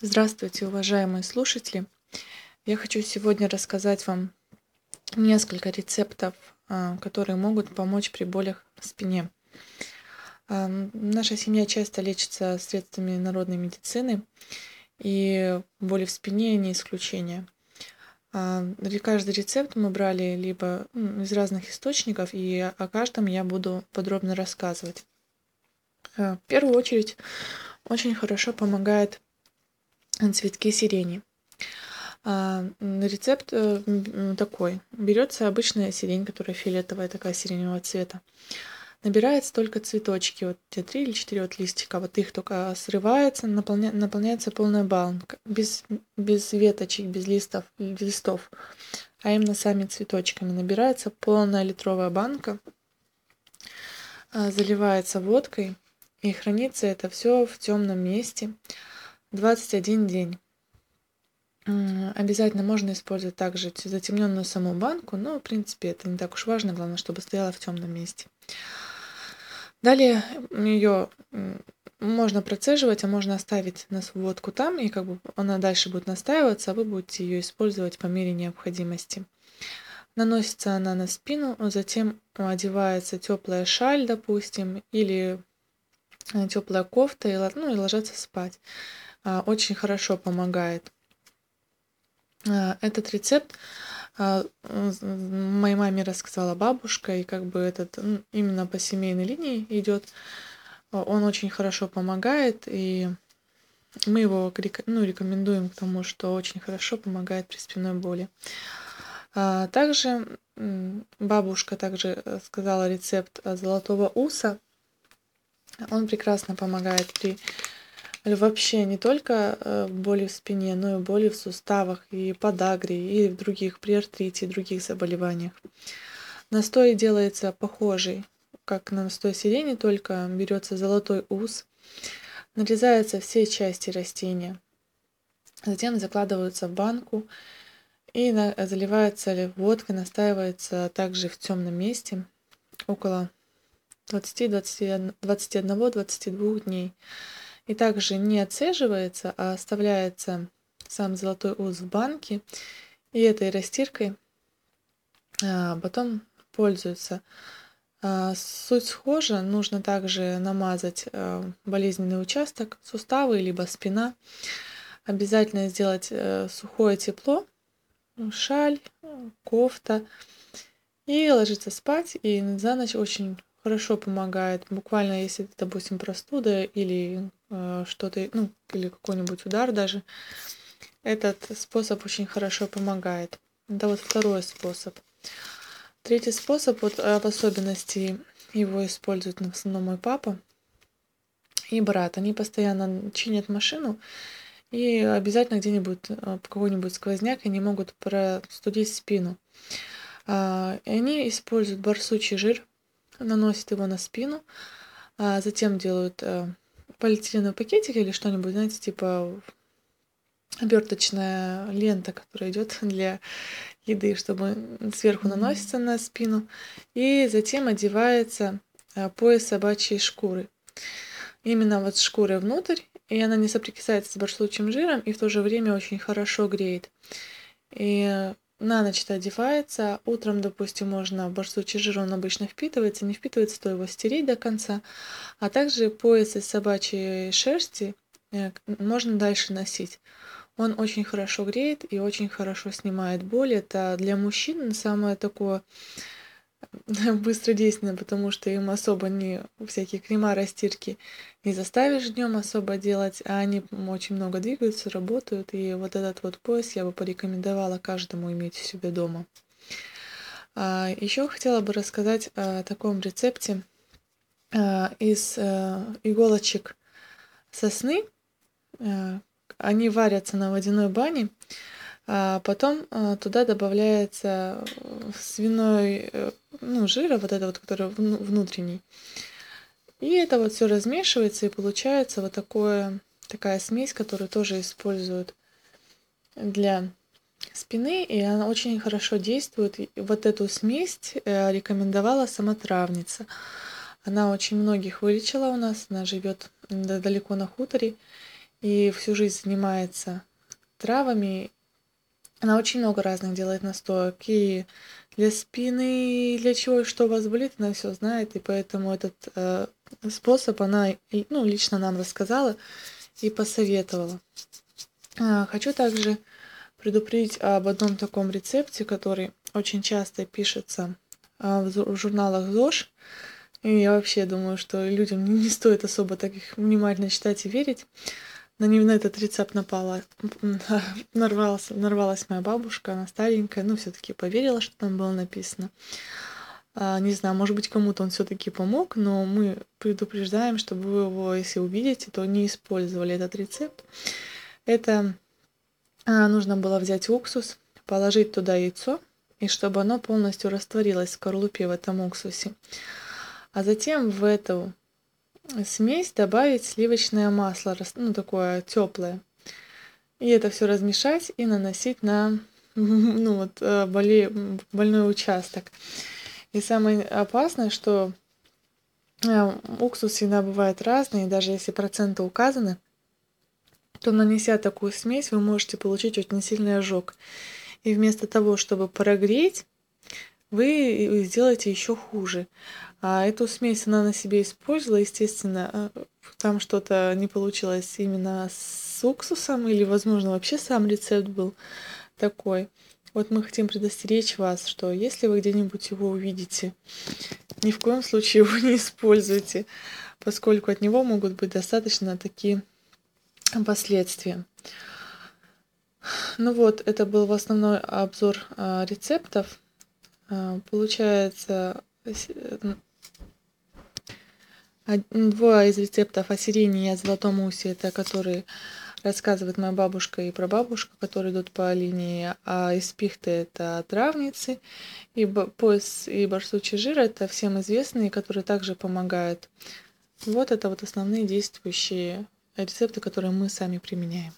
Здравствуйте, уважаемые слушатели! Я хочу сегодня рассказать вам несколько рецептов, а, которые могут помочь при болях в спине. А, наша семья часто лечится средствами народной медицины, и боли в спине не исключение. А, каждый рецепт мы брали либо из разных источников, и о каждом я буду подробно рассказывать. В первую очередь очень хорошо помогает цветки сирени. А, рецепт э, такой. Берется обычная сирень, которая фиолетовая, такая сиреневого цвета. Набирается только цветочки, вот те три или четыре вот листика, вот их только срывается, наполня, наполняется полная банка, без, без веточек, без листов, листов, а именно сами цветочками. Набирается полная литровая банка, а, заливается водкой, и хранится это все в темном месте 21 день. Обязательно можно использовать также затемненную саму банку, но в принципе это не так уж важно, главное, чтобы стояла в темном месте. Далее ее можно процеживать, а можно оставить на водку там, и как бы она дальше будет настаиваться, а вы будете ее использовать по мере необходимости. Наносится она на спину, затем одевается теплая шаль, допустим, или э, теплая кофта, и, ну, и ложатся спать. А, очень хорошо помогает. А, этот рецепт а, моей маме рассказала бабушка, и как бы этот именно по семейной линии идет. Он очень хорошо помогает, и мы его ну, рекомендуем к тому, что очень хорошо помогает при спинной боли. Также бабушка также э, сказала рецепт золотого уса. Он прекрасно помогает при вообще не только э, боли в спине, но и боли в суставах, и подагре, и в других, при артрите, и других заболеваниях. Настой делается похожий, как на настой сирени, только берется золотой ус, нарезаются все части растения, затем закладываются в банку и заливается водкой, настаивается также в темном месте около 20-21-22 дней и также не отцеживается, а оставляется сам золотой уз в банке, и этой растиркой а, потом пользуются. А, суть схожа, нужно также намазать а, болезненный участок, суставы, либо спина. Обязательно сделать а, сухое тепло, шаль, кофта, и ложиться спать. И за ночь очень хорошо помогает. Буквально, если, допустим, простуда или что-то, ну, или какой-нибудь удар даже, этот способ очень хорошо помогает. Это вот второй способ. Третий способ, вот э, в особенности его использует в основном мой папа и брат. Они постоянно чинят машину, и обязательно где-нибудь э, какой-нибудь сквозняк они могут простудить спину. А, они используют барсучий жир, наносят его на спину, а затем делают э, полиэтиленовый пакетик или что-нибудь, знаете, типа оберточная лента, которая идет для еды, чтобы сверху наносится на спину, и затем одевается э, пояс собачьей шкуры. Именно вот шкуры внутрь, и она не соприкасается с барсучим жиром, и в то же время очень хорошо греет. И на ночь это одевается. Утром, допустим, можно барсучий жир, он обычно впитывается. Не впитывается, то его стереть до конца. А также пояс из собачьей шерсти э, можно дальше носить. Он очень хорошо греет и очень хорошо снимает боль. Это для мужчин самое такое быстродейственно, потому что им особо не всякие крема, растирки не заставишь днем особо делать, а они очень много двигаются, работают, и вот этот вот пояс я бы порекомендовала каждому иметь у себя дома. А, Еще хотела бы рассказать о таком рецепте а, из э, иголочек сосны. Э, они варятся на водяной бане, а потом э, туда добавляется свиной ну, жира, вот это вот, который внутренний. И это вот все размешивается, и получается вот такое, такая смесь, которую тоже используют для спины, и она очень хорошо действует. И вот эту смесь э, рекомендовала сама травница. Она очень многих вылечила у нас, она живет далеко на хуторе. и всю жизнь занимается травами. Она очень много разных делает настоек. И для спины, и для чего и что у вас болит, она все знает. И поэтому этот э, способ она ну, лично нам рассказала и посоветовала. А, хочу также предупредить об одном таком рецепте, который очень часто пишется а, в журналах ЗОЖ. И я вообще думаю, что людям не стоит особо так их внимательно читать и верить. На него на этот рецепт напала, нарвалась, нарвалась моя бабушка, она старенькая, но все-таки поверила, что там было написано. А, не знаю, может быть, кому-то он все-таки помог, но мы предупреждаем, чтобы вы его, если увидите, то не использовали этот рецепт. Это а, нужно было взять уксус, положить туда яйцо, и чтобы оно полностью растворилось в скорлупе в этом уксусе. А затем в эту смесь добавить сливочное масло, ну такое теплое. И это все размешать и наносить на ну, вот, э, боли, больной участок. И самое опасное, что э, уксус всегда бывает разный, даже если проценты указаны, то нанеся такую смесь, вы можете получить очень сильный ожог. И вместо того, чтобы прогреть, вы сделаете еще хуже. А эту смесь она на себе использовала, естественно, а, там что-то не получилось именно с уксусом, или, возможно, вообще сам рецепт был такой. Вот мы хотим предостеречь вас, что если вы где-нибудь его увидите, ни в коем случае его не используйте, поскольку от него могут быть достаточно такие последствия. Ну вот, это был в основной обзор а, рецептов. А, получается, Двое из рецептов о сирене и о золотом усе, это которые рассказывает моя бабушка и прабабушка, которые идут по линии, а из пихты это травницы, и пояс и барсучий жир это всем известные, которые также помогают. Вот это вот основные действующие рецепты, которые мы сами применяем.